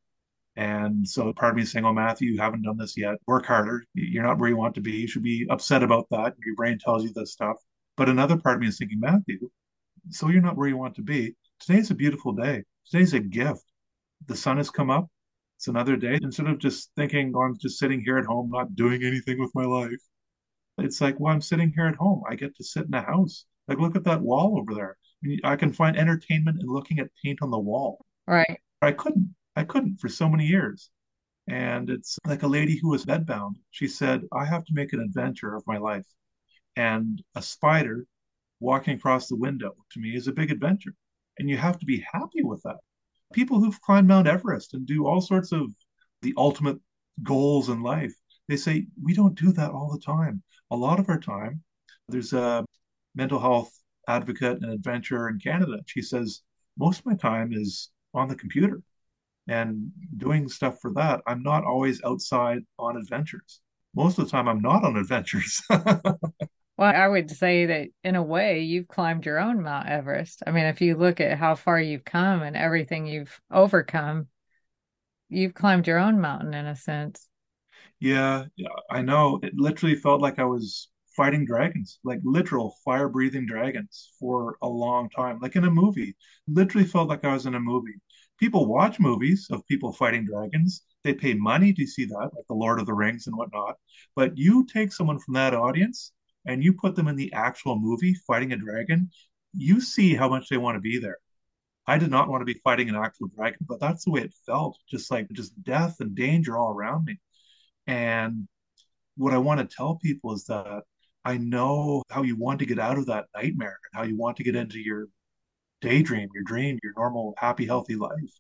And so part of me is saying, oh, Matthew, you haven't done this yet. Work harder. You're not where you want to be. You should be upset about that. Your brain tells you this stuff. But another part of me is thinking, Matthew, so you're not where you want to be. Today's a beautiful day. Today's a gift. The sun has come up. It's another day. Instead of just thinking, oh, I'm just sitting here at home, not doing anything with my life, it's like, well, I'm sitting here at home. I get to sit in a house. Like, look at that wall over there. I can find entertainment in looking at paint on the wall. Right. I couldn't. I couldn't for so many years. And it's like a lady who was bedbound. She said, I have to make an adventure of my life. And a spider walking across the window to me is a big adventure. And you have to be happy with that. People who've climbed Mount Everest and do all sorts of the ultimate goals in life, they say, we don't do that all the time. A lot of our time, there's a mental health advocate and adventurer in Canada. She says, most of my time is on the computer and doing stuff for that. I'm not always outside on adventures. Most of the time, I'm not on adventures. [LAUGHS] Well, I would say that in a way, you've climbed your own Mount Everest. I mean, if you look at how far you've come and everything you've overcome, you've climbed your own mountain in a sense. Yeah, yeah, I know. It literally felt like I was fighting dragons, like literal fire breathing dragons for a long time, like in a movie. Literally felt like I was in a movie. People watch movies of people fighting dragons. They pay money to see that, like the Lord of the Rings and whatnot. But you take someone from that audience and you put them in the actual movie fighting a dragon, you see how much they want to be there. I did not want to be fighting an actual dragon, but that's the way it felt, just like just death and danger all around me. And what I want to tell people is that I know how you want to get out of that nightmare and how you want to get into your daydream, your dream, your normal, happy, healthy life.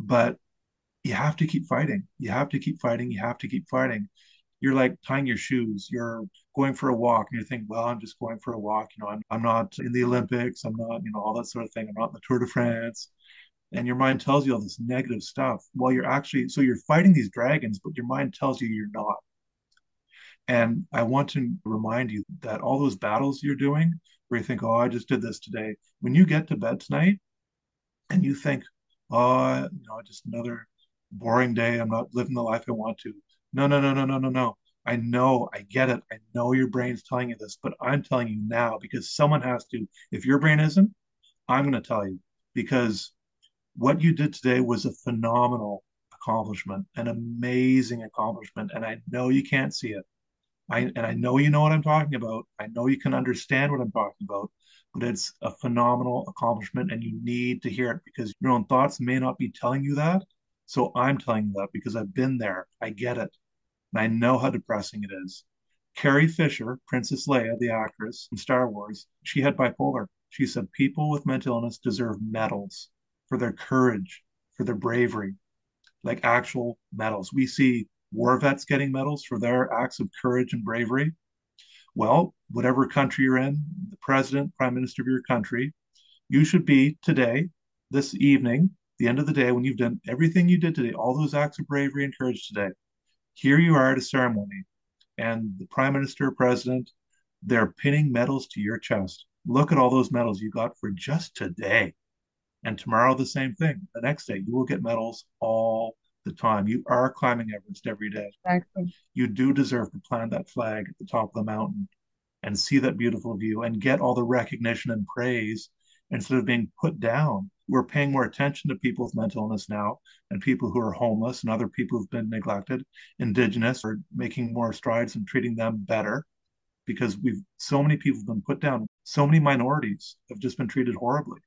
But you have to keep fighting. You have to keep fighting. You have to keep fighting. You're like tying your shoes. You're going for a walk and you think, well, I'm just going for a walk. You know, I'm, I'm not in the Olympics. I'm not, you know, all that sort of thing. I'm not in the Tour de France. And your mind tells you all this negative stuff while you're actually, so you're fighting these dragons, but your mind tells you you're not. And I want to remind you that all those battles you're doing, where you think, oh, I just did this today, when you get to bed tonight and you think, oh, you know, just another boring day. I'm not living the life I want to. No, no, no, no, no, no, no. I know, I get it. I know your brain's telling you this, but I'm telling you now because someone has to. If your brain isn't, I'm going to tell you because what you did today was a phenomenal accomplishment, an amazing accomplishment. And I know you can't see it. I, and I know you know what I'm talking about. I know you can understand what I'm talking about, but it's a phenomenal accomplishment and you need to hear it because your own thoughts may not be telling you that. So I'm telling you that because I've been there. I get it. And I know how depressing it is. Carrie Fisher, Princess Leia, the actress in Star Wars, she had bipolar. She said people with mental illness deserve medals for their courage, for their bravery, like actual medals. We see war vets getting medals for their acts of courage and bravery. Well, whatever country you're in, the president, prime minister of your country, you should be today, this evening, the end of the day, when you've done everything you did today, all those acts of bravery and courage today, here you are at a ceremony, and the prime minister, president, they're pinning medals to your chest. Look at all those medals you got for just today. And tomorrow, the same thing. The next day, you will get medals all the time. You are climbing Everest every day. Exactly. You do deserve to plant that flag at the top of the mountain and see that beautiful view and get all the recognition and praise instead of being put down. We're paying more attention to people with mental illness now and people who are homeless and other people who've been neglected, indigenous, are making more strides and treating them better because we've so many people have been put down. So many minorities have just been treated horribly,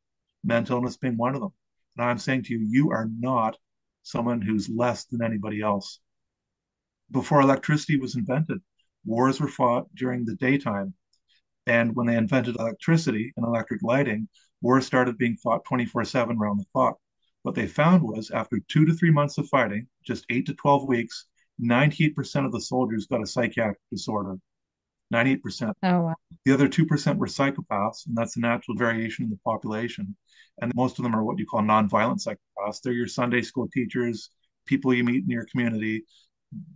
mental illness being one of them. And I'm saying to you, you are not someone who's less than anybody else. Before electricity was invented, wars were fought during the daytime. And when they invented electricity and electric lighting, wars started being fought 24 7 around the clock. What they found was after two to three months of fighting, just eight to 12 weeks, 98% of the soldiers got a psychiatric disorder. 98%. Oh, wow. The other 2% were psychopaths, and that's a natural variation in the population. And most of them are what you call nonviolent psychopaths. They're your Sunday school teachers, people you meet in your community.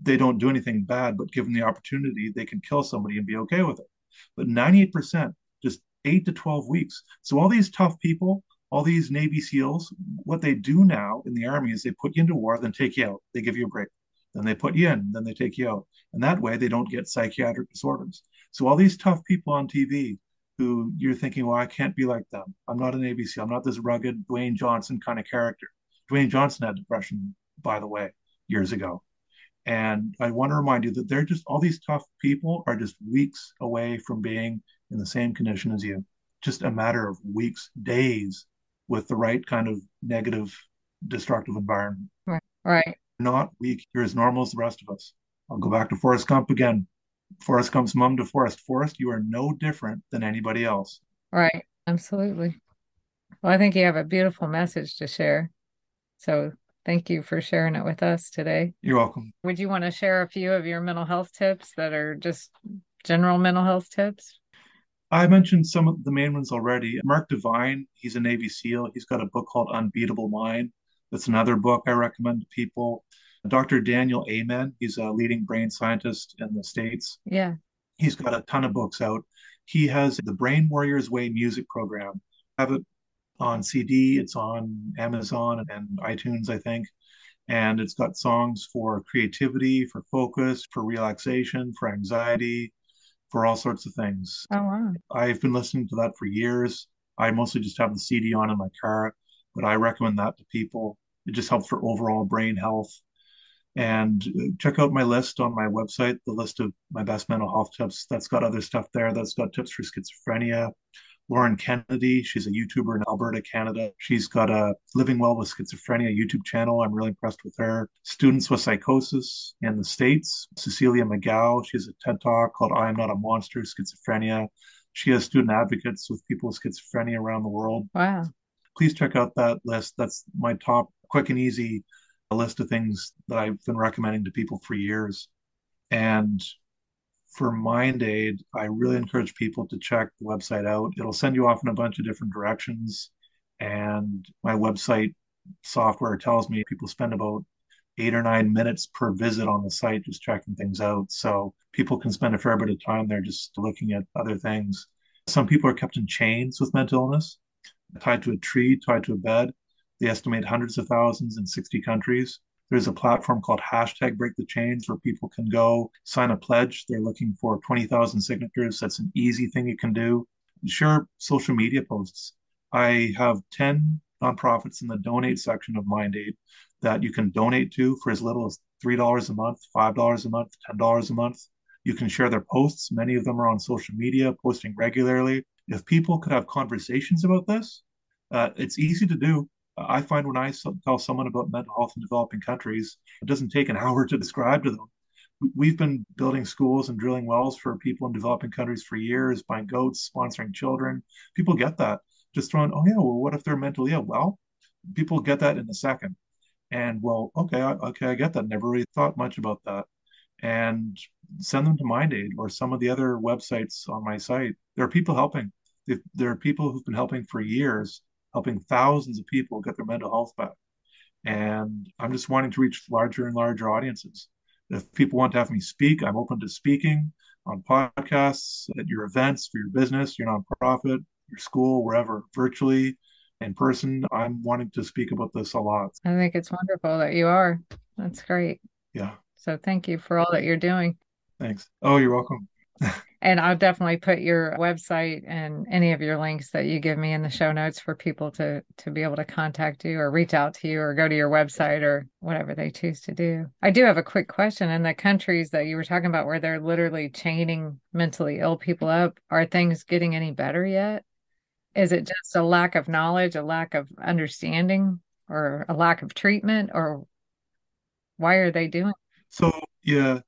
They don't do anything bad, but given the opportunity, they can kill somebody and be okay with it. But 98%, just eight to 12 weeks. So all these tough people, all these Navy SEALs, what they do now in the Army is they put you into war, then take you out. They give you a break. Then they put you in, then they take you out. And that way they don't get psychiatric disorders. So all these tough people on TV who you're thinking, well, I can't be like them. I'm not an ABC. I'm not this rugged Dwayne Johnson kind of character. Dwayne Johnson had depression, by the way, years ago. And I want to remind you that they're just all these tough people are just weeks away from being in the same condition as you. Just a matter of weeks, days with the right kind of negative, destructive environment. Right. Right. Not weak. You're as normal as the rest of us. I'll go back to Forrest Gump again. Forrest Gump's mom to Forrest. Forrest, you are no different than anybody else. Right. Absolutely. Well, I think you have a beautiful message to share. So thank you for sharing it with us today. You're welcome. Would you want to share a few of your mental health tips that are just general mental health tips? I mentioned some of the main ones already. Mark Divine, he's a Navy SEAL. He's got a book called Unbeatable Mind. That's another book I recommend to people. Dr. Daniel Amen, he's a leading brain scientist in the States. Yeah. He's got a ton of books out. He has the Brain Warriors Way music program. I have it on CD, it's on Amazon and iTunes, I think. And it's got songs for creativity, for focus, for relaxation, for anxiety, for all sorts of things. Oh, wow. I've been listening to that for years. I mostly just have the CD on in my car, but I recommend that to people. It just helps for overall brain health. And uh, check out my list on my website, the list of my best mental health tips. That's got other stuff there. That's got tips for schizophrenia, Lauren Kennedy. She's a YouTuber in Alberta, Canada. She's got a Living Well with Schizophrenia YouTube channel. I'm really impressed with her. Students with Psychosis in the States. Cecilia McGough. She has a TED Talk called I Am Not a Monster, Schizophrenia. She has student advocates with people with schizophrenia around the world. Wow. Please check out that list. That's my top quick and easy list of things that I've been recommending to people for years. And for MindAid, I really encourage people to check the website out. It'll send you off in a bunch of different directions. And my website software tells me people spend about eight or nine minutes per visit on the site just checking things out. So people can spend a fair bit of time there just looking at other things. Some people are kept in chains with mental illness, tied to a tree, tied to a bed. They estimate hundreds of thousands in 60 countries. There's a platform called hashtag break the chains where people can go sign a pledge. They're looking for 20,000 signatures. That's an easy thing you can do. Share social media posts. I have 10 nonprofits in the donate section of MindAid that you can donate to for as little as $3 a month, $5 a month, $10 a month. You can share their posts. Many of them are on social media, posting regularly. If people could have conversations about this, uh, it's easy to do. I find when I tell someone about mental health in developing countries, it doesn't take an [LAUGHS] hour to describe to them. We've been building schools and drilling wells for people in developing countries for years, buying goats, sponsoring children. People get that. Just throwing, oh, yeah, well, what if they're mentally ill? Well, people get that in a second. And well, okay, okay, I get that. Never really thought much about that. And send them to MindAid or some of the other websites on my site. There are people helping. There are people who've been helping for years helping thousands of people get their mental health back. And I'm just wanting to reach larger and larger audiences. If people want to have me speak, I'm open to speaking on podcasts, at your events, for your business, your nonprofit, your school, wherever, virtually, in person. I'm wanting to speak about this a lot. I think it's wonderful that you are. That's great. Yeah. So thank you for all that you're doing. Thanks. Oh, you're welcome. [LAUGHS] and I'll definitely put your website and any of your links that you give me in the show notes for people to to be able to contact you or reach out to you or go to your website or whatever they choose to do. I do have a quick question. In the countries that you were talking about where they're literally chaining mentally ill people up, are things getting any better yet? Is it just a lack of knowledge, a lack of understanding, or a lack of treatment, or why are they doing? So yeah,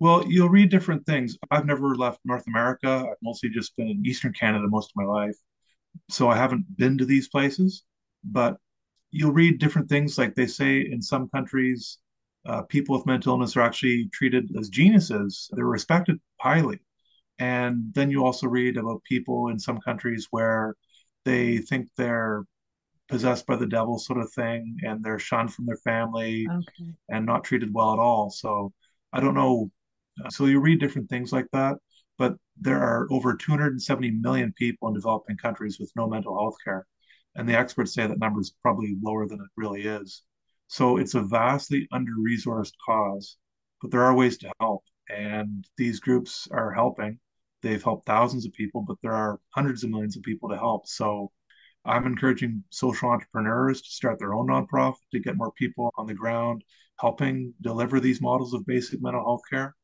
well, you'll read different things. I've never left North America. I've mostly just been in Eastern Canada most of my life. So I haven't been to these places, but you'll read different things. Like they say in some countries, uh, people with mental illness are actually treated as geniuses, they're respected highly. And then you also read about people in some countries where they think they're possessed by the devil, sort of thing, and they're shunned from their family okay. and not treated well at all. So I don't know uh, so you read different things like that, but there are over 270 million people in developing countries with no mental health care. And the experts say that number is probably lower than it really is. So it's a vastly under resourced cause, but there are ways to help. And these groups are helping. They've helped thousands of people, but there are hundreds of millions of people to help. So I'm encouraging social entrepreneurs to start their own nonprofit to get more people on the ground helping deliver these models of basic mental health care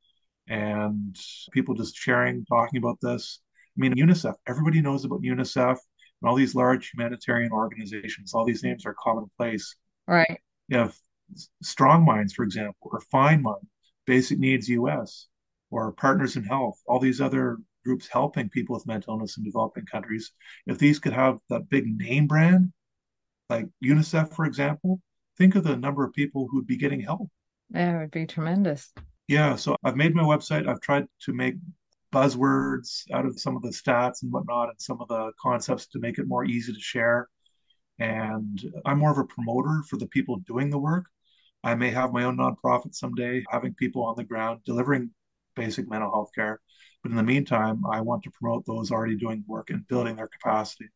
and people just sharing, talking about this. I mean, UNICEF, everybody knows about UNICEF and all these large humanitarian organizations. All these names are commonplace. Right. You have Strong Minds, for example, or Find Mind, Basic Needs US, or Partners in Health, all these other groups helping people with mental illness in developing countries. If these could have that big name brand, like UNICEF, for example, think of the number of people who'd be getting help. Yeah, it would be tremendous. Yeah, so I've made my website. I've tried to make buzzwords out of some of the stats and whatnot and some of the concepts to make it more easy to share. And I'm more of a promoter for the people doing the work. I may have my own nonprofit someday, having people on the ground delivering basic mental health care. But in the meantime, I want to promote those already doing work and building their capacity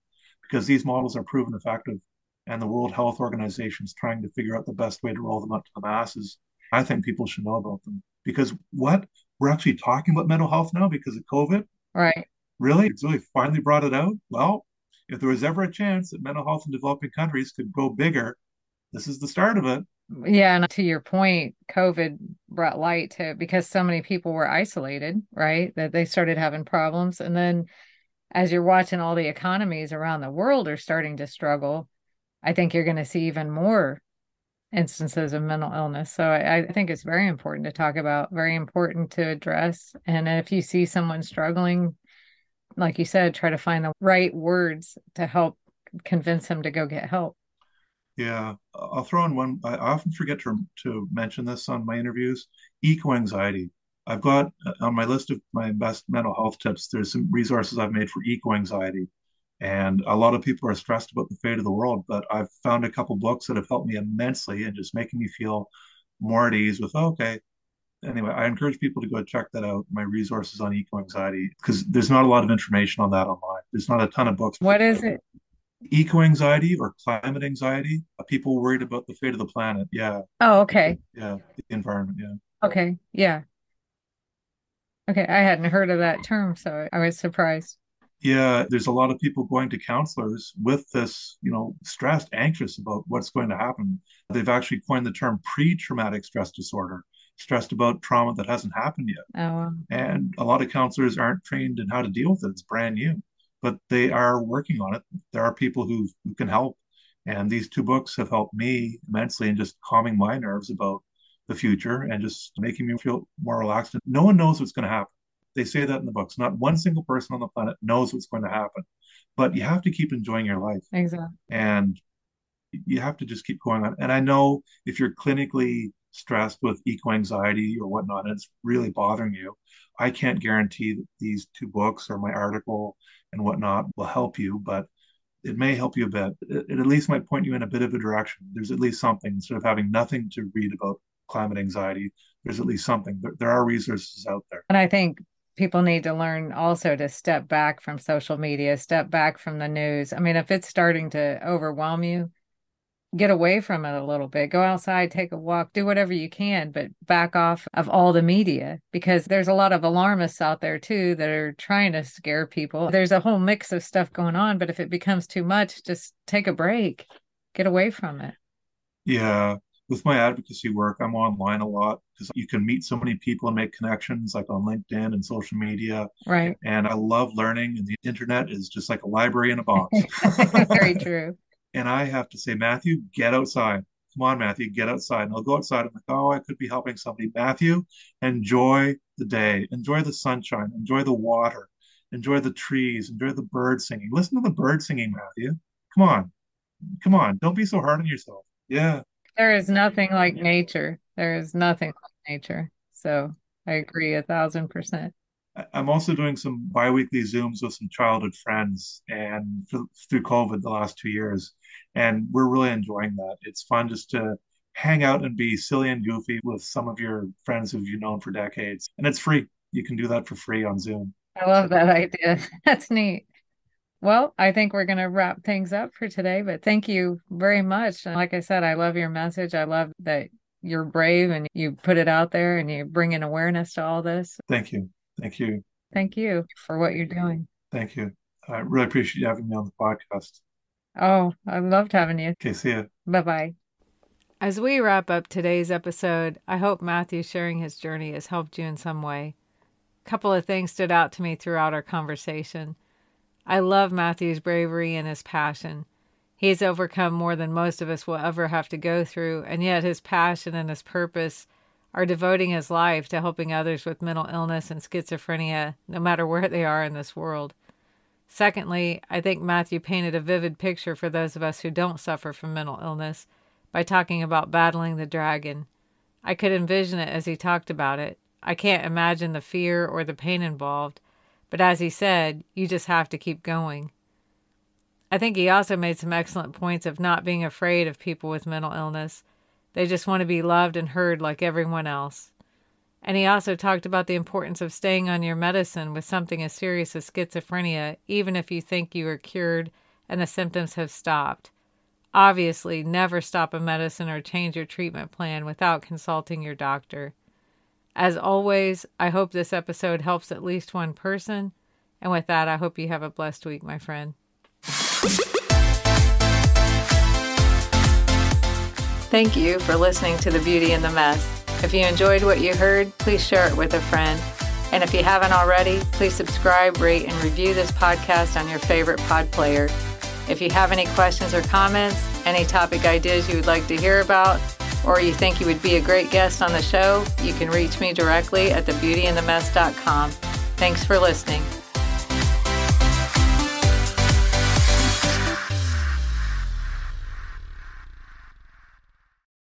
because these models are proven effective. And the World Health Organization is trying to figure out the best way to roll them out to the masses. I think people should know about them because what we're actually talking about mental health now because of COVID. Right. Really? It's really finally brought it out? Well, if there was ever a chance that mental health in developing countries could go bigger, this is the start of it. Yeah, and to your point, COVID brought light to because so many people were isolated, right? That they started having problems. And then as you're watching all the economies around the world are starting to struggle, I think you're going to see even more instances of mental illness. So I, I, think it's very important to talk about, very important to address. And if you see someone struggling, like you said, try to find the right words to help convince them to go get help. Yeah, I'll throw in one. I often forget to to mention this on my interviews. Eco anxiety. I've got uh, on my list of my best mental health tips. There's some resources I've made for eco anxiety, and a lot of people are stressed about the fate of the world. But I've found a couple books that have helped me immensely and just making me feel more at ease with okay. Anyway, I encourage people to go check that out. My resources on eco anxiety because there's not a lot of information on that online. There's not a ton of books. What is it? Eco anxiety or climate anxiety. Uh, people worried about the fate of the planet. Yeah. Oh, okay. Yeah, the environment. Yeah. Okay. Yeah. Okay, I hadn't heard of that term, so I was surprised. Yeah, there's a lot of people going to counselors with this, you know, stressed, anxious about what's going to happen. They've actually coined the term pre-traumatic stress disorder, stressed about trauma that hasn't happened yet. Oh, wow. And a lot of counselors aren't trained in how to deal with it. It's brand new but they are working on it. There are people who, who can help. And these two books have helped me immensely in just calming my nerves about the future and just making me feel more relaxed. No one knows what's going to happen. They say that in the books. Not one single person on the planet knows what's going to happen, but you have to keep enjoying your life. Exactly. And you have to just keep going on. And I know if you're clinically stressed with eco anxiety or whatnot, and it's really bothering you, I can't guarantee that these two books or my article and whatnot will help you, but it may help you a bit. It, it, at least might point you in a bit of a direction. There's at least something instead of having nothing to read about climate anxiety. There's at least something. There, there are resources out there. And I think people need to learn also to step back from social media, step back from the news. I mean, if it's starting to overwhelm you, get away from it a little bit. Go outside, take a walk, do whatever you can, but back off of all the media because there's a lot of alarmists out there too that are trying to scare people. There's a whole mix of stuff going on, but if it becomes too much, just take a break, get away from it. Yeah. With my advocacy work, I'm online a lot because you can meet so many people and make connections like on LinkedIn and social media. Right. And I love learning, and the internet is just like a library in a box. [LAUGHS] Very [LAUGHS] true. And I have to say, Matthew, get outside. Come on, Matthew, get outside. And I'll go outside. I'm like, oh, I could be helping somebody. Matthew, enjoy the day. Enjoy the sunshine. Enjoy the water. Enjoy the trees. Enjoy the birds singing. Listen to the birds singing, Matthew. Come on. Come on. Don't be so hard on yourself. Yeah. There is nothing like nature. There is nothing like nature. So I agree a thousand percent. I'm also doing some biweekly Zooms with some childhood friends and through COVID the last two years. And we're really enjoying that. It's fun just to hang out and be silly and goofy with some of your friends who you've known for decades. And it's free. You can do that for free on Zoom. I love that idea. [LAUGHS] That's neat. Well, I think we're going to wrap things up for today, but thank you very much. And like I said, I love your message. I love that you're brave and you put it out there and you bring an awareness to all this. Thank you. Thank you. Thank you for what you're doing. Thank you. I really appreciate you having me on the podcast. Oh, I loved having you. Okay, see you. Bye bye. As we wrap up today's episode, I hope Matthew sharing his journey has helped you in some way. A couple of things stood out to me throughout our conversation. I love Matthew's bravery and his passion. He has overcome more than most of us will ever have to go through, and yet his passion and his purpose are devoting his life to helping others with mental illness and schizophrenia, no matter where they are in this world. Secondly, I think Matthew painted a vivid picture for those of us who don't suffer from mental illness by talking about battling the dragon. I could envision it as he talked about it. I can't imagine the fear or the pain involved, but as he said, you just have to keep going. I think he also made some excellent points of not being afraid of people with mental illness they just want to be loved and heard like everyone else. And he also talked about the importance of staying on your medicine with something as serious as schizophrenia, even if you think you are cured and the symptoms have stopped. Obviously, never stop a medicine or change your treatment plan without consulting your doctor. As always, I hope this episode helps at least one person. And with that, I hope you have a blessed week, my friend. Thank you for listening to The Beauty in the Mess. If you enjoyed what you heard, please share it with a friend. And if you haven't already, please subscribe, rate, and review this podcast on your favorite pod player. If you have any questions or comments, any topic ideas you would like to hear about, or you think you would be a great guest on the show, you can reach me directly at thebeautyinthemess.com. Thanks for listening.